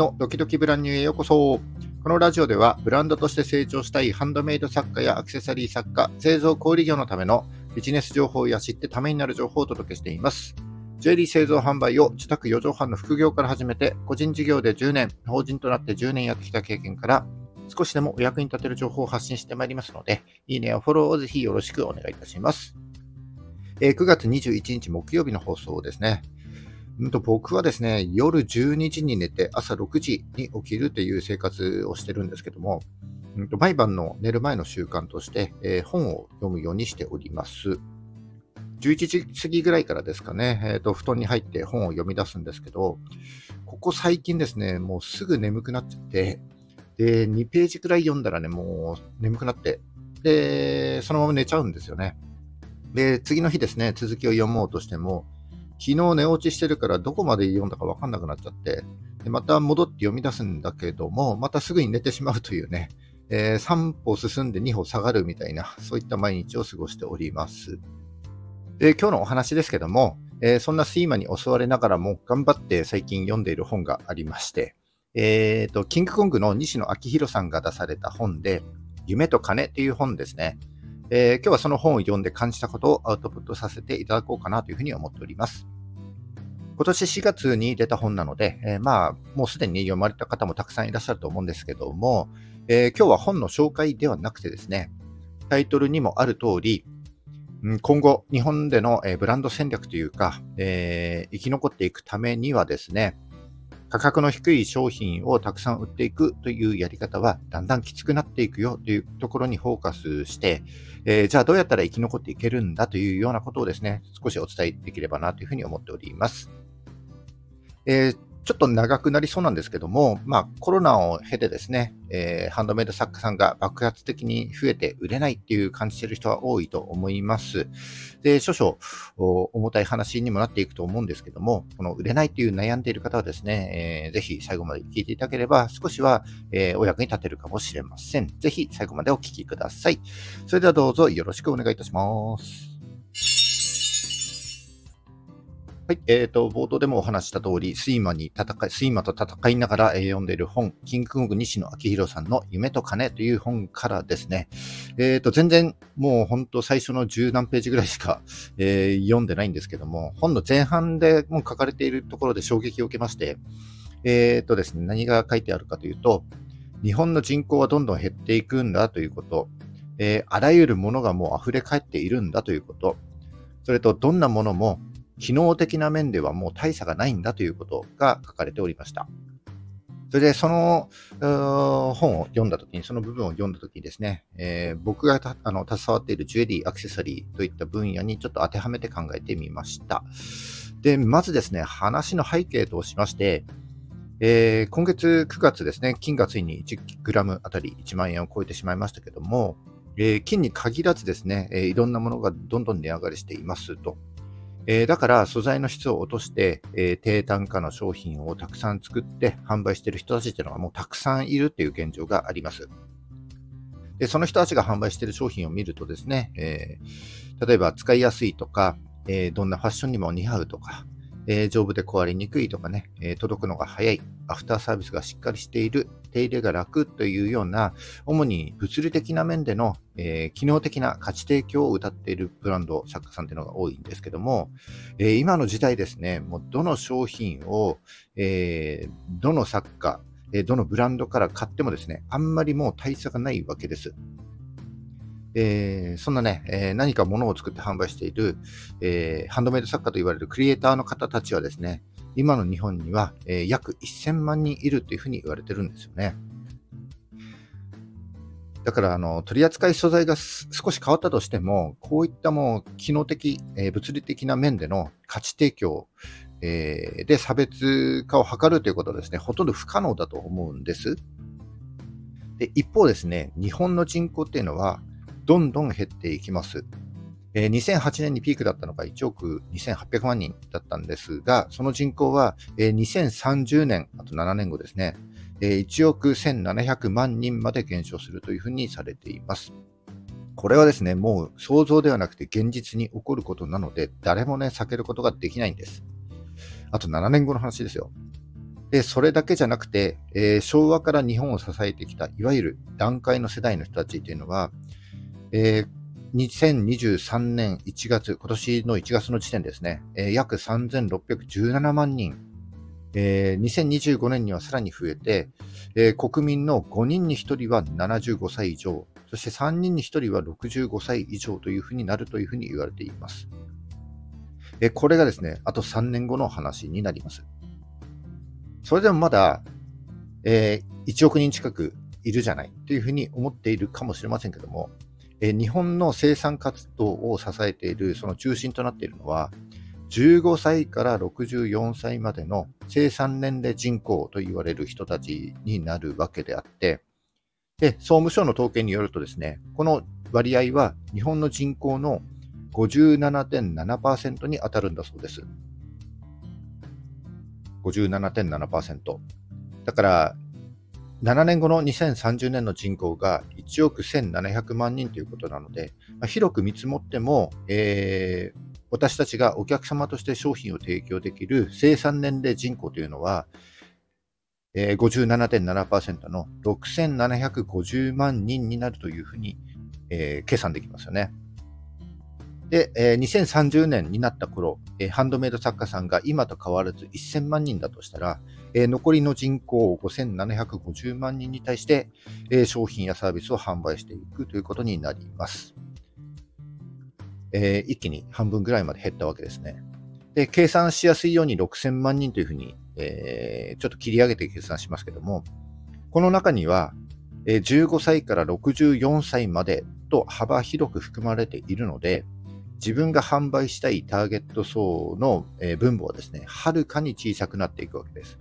のドキドキブランニューへようこそ。このラジオでは、ブランドとして成長したいハンドメイド作家やアクセサリー作家、製造小売業のためのビジネス情報や知ってためになる情報をお届けしています。ジュエリー製造販売を自宅4畳半の副業から始めて、個人事業で10年、法人となって10年やってきた経験から、少しでもお役に立てる情報を発信してまいりますので、いいねやフォローをぜひよろしくお願いいたします。え、9月21日木曜日の放送ですね。うんと僕はですね、夜12時に寝て朝6時に起きるという生活をしてるんですけども、んと毎晩の寝る前の習慣として、えー、本を読むようにしております。11時過ぎぐらいからですかね、えーと、布団に入って本を読み出すんですけど、ここ最近ですね、もうすぐ眠くなっちゃって、で、2ページくらい読んだらね、もう眠くなって、で、そのまま寝ちゃうんですよね。で、次の日ですね、続きを読もうとしても、昨日寝落ちしてるからどこまで読んだかわかんなくなっちゃって、でまた戻って読み出すんだけども、またすぐに寝てしまうというね、えー、3歩進んで2歩下がるみたいな、そういった毎日を過ごしております。で今日のお話ですけども、えー、そんな睡魔に襲われながらも頑張って最近読んでいる本がありまして、えーと、キングコングの西野昭弘さんが出された本で、夢と金っていう本ですね。えー、今日はその本を読んで感じたことをアウトプットさせていただこうかなというふうに思っております。今年4月に出た本なので、えー、まあ、もうすでに読まれた方もたくさんいらっしゃると思うんですけども、えー、今日は本の紹介ではなくてですね、タイトルにもある通り、今後、日本でのブランド戦略というか、えー、生き残っていくためにはですね、価格の低い商品をたくさん売っていくというやり方はだんだんきつくなっていくよというところにフォーカスして、えー、じゃあどうやったら生き残っていけるんだというようなことをですね、少しお伝えできればなというふうに思っております。えーちょっと長くなりそうなんですけども、まあ、コロナを経てですね、えー、ハンドメイド作家さんが爆発的に増えて売れないっていう感じてる人は多いと思います。で、少々重たい話にもなっていくと思うんですけども、この売れないっていう悩んでいる方はですね、えー、ぜひ最後まで聞いていただければ少しは、えー、お役に立てるかもしれません。ぜひ最後までお聞きください。それではどうぞよろしくお願いいたします。はい。えっ、ー、と、冒頭でもお話した通り、睡魔に戦い、睡魔と戦いながら、え、読んでいる本、キングコング西野昭弘さんの夢と金という本からですね、えっ、ー、と、全然もう本当最初の十何ページぐらいしか、えー、読んでないんですけども、本の前半でもう書かれているところで衝撃を受けまして、えっ、とですね、何が書いてあるかというと、日本の人口はどんどん減っていくんだということ、えあらゆるものがもう溢れ返っているんだということ、それとどんなものも機能的な面ではもう大差がないんだということが書かれておりました。それで、その本を読んだときに、その部分を読んだときにですね、えー、僕があの携わっているジュエリー、アクセサリーといった分野にちょっと当てはめて考えてみました。で、まずですね、話の背景としまして、えー、今月9月ですね、金がついに 1g あたり1万円を超えてしまいましたけども、えー、金に限らずですね、え、いろんなものがどんどん値上がりしていますと。えー、だから素材の質を落として、えー、低単価の商品をたくさん作って販売している人たちっていうのはもうたくさんいるっていう現状があります。でその人たちが販売している商品を見るとですね、えー、例えば使いやすいとか、えどんなファッションにも似合うとか、えー、丈夫で壊れにくいとかね、えー、届くのが早い、アフターサービスがしっかりしている、手入れが楽というような、主に物理的な面での、えー、機能的な価値提供を謳っているブランド、作家さんというのが多いんですけども、え今の時代ですね、もうどの商品を、えどの作家、どのブランドから買ってもですね、あんまりもう大差がないわけです。えー、そんなね、えー、何か物を作って販売している、えー、ハンドメイド作家と言われるクリエイターの方たちはですね、今の日本には、え約1000万人いるというふうに言われてるんですよね。だから、あの、取り扱い素材が少し変わったとしても、こういったもう、機能的、え物理的な面での価値提供、えで差別化を図るということはですね、ほとんど不可能だと思うんです。で一方ですね、日本の人口っていうのは、どんどん減っていきます。えー、2008年にピークだったのが1億2800万人だったんですが、その人口は、えー、2030年、あと7年後ですね、えー、1億1700万人まで減少するというふうにされています。これはですね、もう想像ではなくて現実に起こることなので、誰もね、避けることができないんです。あと7年後の話ですよ。で、それだけじゃなくて、えー、昭和から日本を支えてきた、いわゆる団塊の世代の人たちっていうのは、えー、2023年1月、今年の1月の時点ですね、えー、約3617万人、えー、2025年にはさらに増えて、えー、国民の5人に1人は75歳以上、そして3人に1人は65歳以上というふうになるというふうに言われています。えー、これがですね、あと3年後の話になります。それでもまだ、えー、1億人近くいるじゃないというふうに思っているかもしれませんけども、え、日本の生産活動を支えているその中心となっているのは、15歳から64歳までの生産年齢人口と言われる人たちになるわけであって、で、総務省の統計によるとですね、この割合は日本の人口の57.7%に当たるんだそうです。57.7%。だから、7年後の2030年の人口が1億1700万人ということなので、まあ、広く見積もっても、えー、私たちがお客様として商品を提供できる生産年齢人口というのは、えー、57.7%の6750万人になるというふうに、えー、計算できますよね。で、えー、2030年になった頃、えー、ハンドメイド作家さんが今と変わらず1000万人だとしたら、えー、残りの人口5750万人に対して、えー、商品やサービスを販売していくということになります。えー、一気に半分ぐらいまで減ったわけですね。で、計算しやすいように6000万人というふうに、えー、ちょっと切り上げて計算しますけども、この中には、えー、15歳から64歳までと幅広く含まれているので、自分が販売したいターゲット層の分母はですね、はるかに小さくなっていくわけです。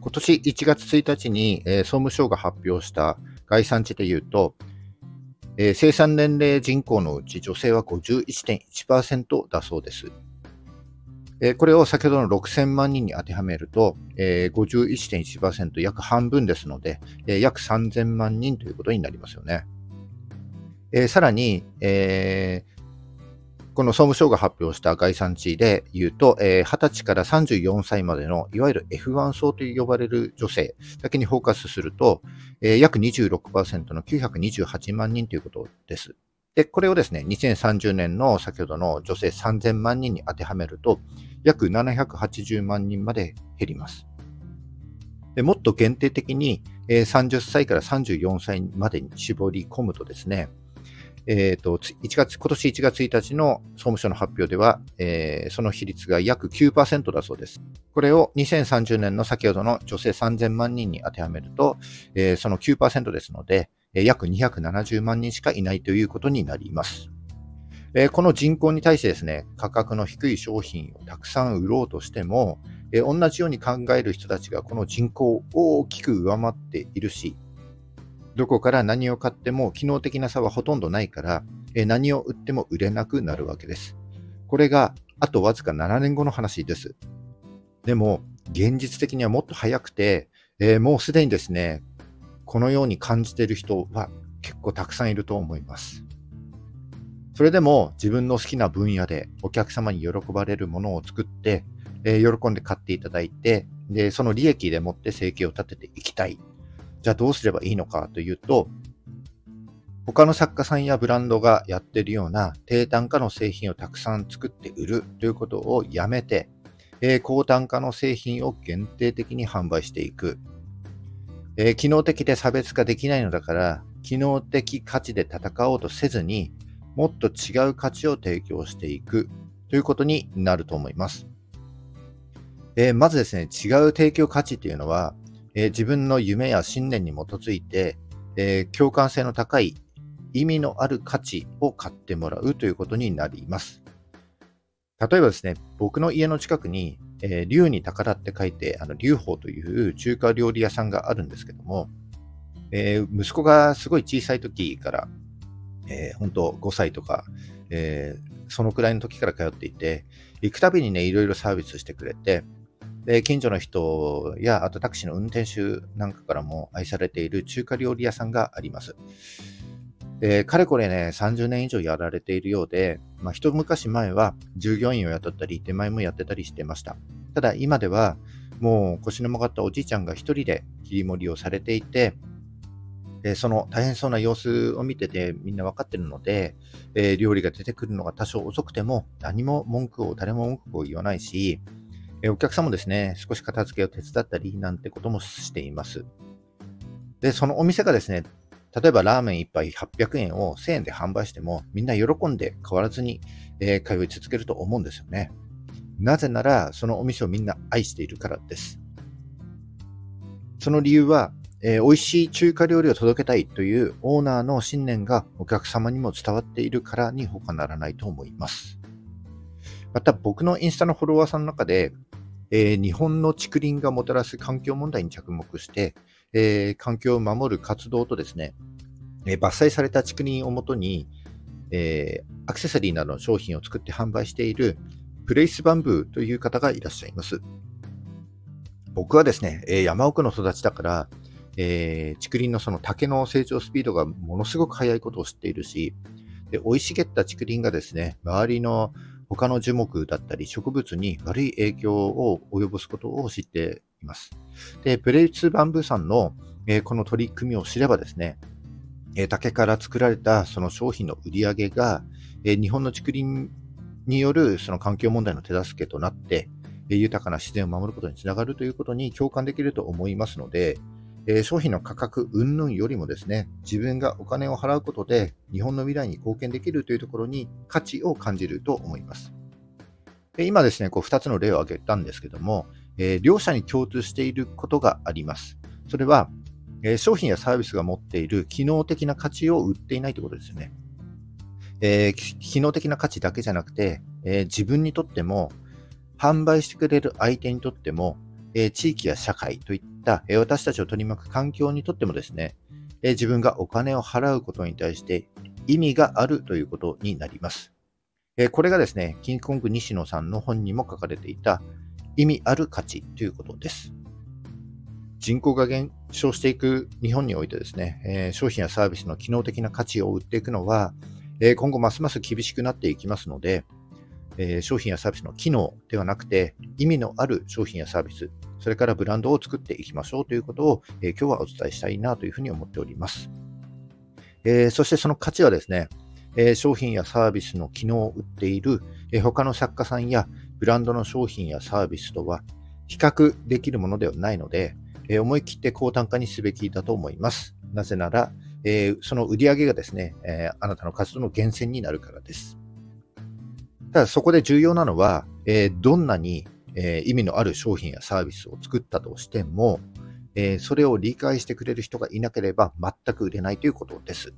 今年1月1日に総務省が発表した概算値で言うと、生産年齢人口のうち女性は51.1%だそうです。これを先ほどの6000万人に当てはめると、51.1%約半分ですので、約3000万人ということになりますよね。さらに、えーこの総務省が発表した概算値で言うと、えー、20歳から34歳までのいわゆる F1 層と呼ばれる女性だけにフォーカスすると、えー、約26%の928万人ということです。で、これをですね、2030年の先ほどの女性3000万人に当てはめると、約780万人まで減ります。でもっと限定的に、えー、30歳から34歳までに絞り込むとですね、え、ー、と、1月、今年1月1日の総務省の発表では、えー、その比率が約9%だそうです。これを2030年の先ほどの女性3000万人に当てはめると、えー、その9%ですので、約270万人しかいないということになります。えこの人口に対してですね、価格の低い商品をたくさん売ろうとしても、え同じように考える人たちがこの人口を大きく上回っているし、どこから何を買っても機能的な差はほとんどないから、え何を売っても売れなくなるわけです。これがあとわずか7年後の話です。でも、現実的にはもっと早くて、えー、もうすでにですね、このように感じている人は結構たくさんいると思います。それでも自分の好きな分野でお客様に喜ばれるものを作って、えー、喜んで買っていただいて、で、その利益でもって生計を立てていきたいじゃあどうすればいいのかというと、他の作家さんやブランドがやってるような低単価の製品をたくさん作って売るということをやめて、えー、高単価の製品を限定的に販売していく。えー、機能的で差別化できないのだから、機能的価値で戦おうとせずに、もっと違う価値を提供していくということになると思います。えー、まずですね、違う提供価値というのは、えー、自分の夢や信念に基づいて、えー、共感性の高い意味のある価値を買ってもらうということになります。例えばですね、僕の家の近くに、えー、竜に宝って書いて、あの、竜宝という中華料理屋さんがあるんですけども、えー、息子がすごい小さい時から、えー、本当5歳とか、えー、そのくらいの時から通っていて、行くたびにね、いろいろサービスしてくれて、で、近所の人や、あとタクシーの運転手なんかからも愛されている中華料理屋さんがあります。で、かれこれね、30年以上やられているようで、まあ、一昔前は従業員を雇ったり、手前もやってたりしてました。ただ、今では、もう腰の曲がったおじいちゃんが一人で切り盛りをされていて、その大変そうな様子を見ててみんな分かってるので、えー、料理が出てくるのが多少遅くても何も文句を、誰も文句を言わないし、え、お客さんもですね、少し片付けを手伝ったりなんてこともしています。で、そのお店がですね、例えばラーメン1杯800円を1000円で販売してもみんな喜んで変わらずに、えー、通い続けると思うんですよね。なぜならそのお店をみんな愛しているからです。その理由はえー、美味しい中華料理を届けたいというオーナーの信念がお客様にも伝わっているからに他ならないと思います。また僕のインスタのフォロワーさんの中で、えー、日本の竹林がもたらす環境問題に着目して、えー、環境を守る活動とですね、え伐採された竹林をもとに、えアクセサリーなどの商品を作って販売しているプレイスバンブーという方がいらっしゃいます。僕はですね、え山奥の育ちだから、え、竹林のその竹の成長スピードがものすごく速いことを知っているし、で生い茂った竹林がですね、周りの他の樹木だったり植物に悪い影響を及ぼすことを知っています。で、プレイツバンブーさんの、えー、この取り組みを知ればですね、えー、竹から作られたその商品の売り上げが、えー、日本の竹林によるその環境問題の手助けとなって、豊かな自然を守ることにつながるということに共感できると思いますので、えー、商品の価格云々よりもですね、自分がお金を払うことで日本の未来に貢献できるというところに価値を感じると思います。で今ですね、こう2つの例を挙げたんですけども、えー、両者に共通していることがあります。それは、えー、商品やサービスが持っている機能的な価値を売っていないということですよね。えー、機能的な価値だけじゃなくて、え、自分にとっても、販売してくれる相手にとっても、え、地域や社会といった、私たちを取り巻く環境にとってもですね、自分がお金を払うことに対して意味があるということになります。これがですね、キングコング西野さんの本にも書かれていた意味ある価値ということです。人口が減少していく日本においてですね、商品やサービスの機能的な価値を売っていくのは、今後ますます厳しくなっていきますので、え商品やサービスの機能ではなくて、意味のある商品やサービス、それからブランドを作っていきましょうということを、えー、今日はお伝えしたいなというふうに思っております。えー、そしてその価値はですね、え、商品やサービスの機能を売っている、え他の作家さんやブランドの商品やサービスとは比較できるものではないので、え思い切って高単価にすべきだと思います。なぜなら、えその売り上げがですね、えあなたの活動の源泉になるからです。ただそこで重要なのは、えどんなにえー、意味のある商品やサービスを作ったとしても、えー、それを理解してくれる人がいなければ全く売れないということです。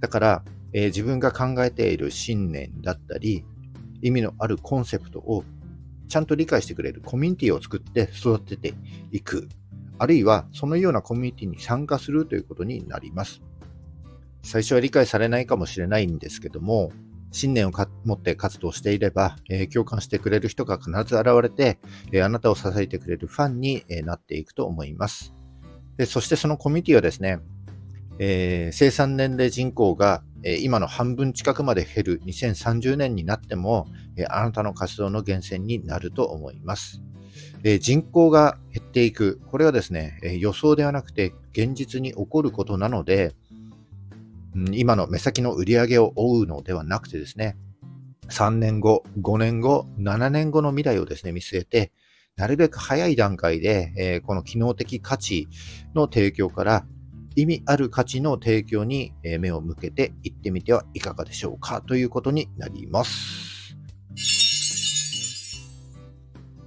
だから、えー、自分が考えている信念だったり、意味のあるコンセプトをちゃんと理解してくれるコミュニティを作って育てていく。あるいは、そのようなコミュニティに参加するということになります。最初は理解されないかもしれないんですけども、信念を持って活動していれば、えー、共感してくれる人が必ず現れて、えー、あなたを支えてくれるファンに、えー、なっていくと思います。でそしてそのコミュニティはですね、え生産年齢人口が、え今の半分近くまで減る2030年になっても、えあなたの活動の源泉になると思います。え人口が減っていく。これはですね、え予想ではなくて現実に起こることなので、今の目先の売り上げを追うのではなくてですね、3年後、5年後、7年後の未来をですね、見据えて、なるべく早い段階で、えー、この機能的価値の提供から意味ある価値の提供に目を向けていってみてはいかがでしょうかということになります。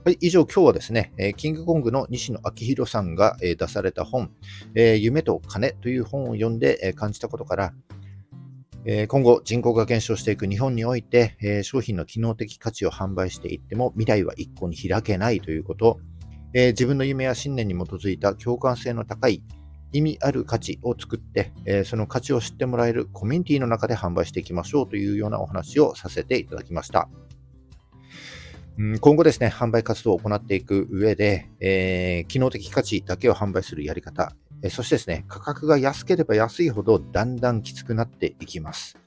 はい、以上今日はですね、キングコングの西野昭弘さんが出された本、夢と金という本を読んで感じたことから、今後人口が減少していく日本において、商品の機能的価値を販売していっても未来は一向に開けないということ、自分の夢や信念に基づいた共感性の高い意味ある価値を作って、その価値を知ってもらえるコミュニティの中で販売していきましょうというようなお話をさせていただきました。今後ですね、販売活動を行っていく上で、えー、機能的価値だけを販売するやり方、えそしてですね、価格が安ければ安いほどだんだんきつくなっていきます。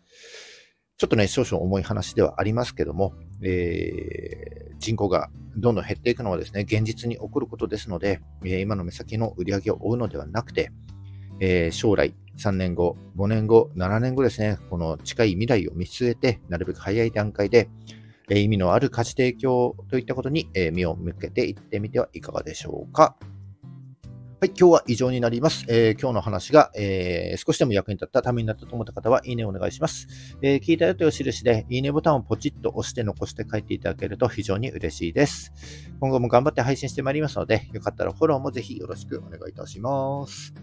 ちょっとね、少々重い話ではありますけども、えー、人口がどんどん減っていくのはですね、現実に起こることですので、え今の目先の売り上げを追うのではなくて、え将来3年後、5年後、7年後ですね、この近い未来を見据えて、なるべく早い段階で、え意味のある価値提供といったことに、え目を向けていってみてはいかがでしょうか。はい、今日は以上になります。えー、今日の話が、えー、少しでも役に立った、ためになったと思った方は、いいねお願いします。えー、聞いたよという印で、いいねボタンをポチッと押して残して書いていただけると非常に嬉しいです。今後も頑張って配信してまいりますので、よかったらフォローもぜひよろしくお願いいたします。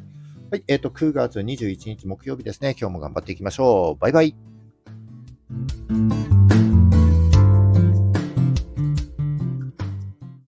はい、えっ、と、9月21日木曜日ですね。今日も頑張っていきましょう。バイバイ。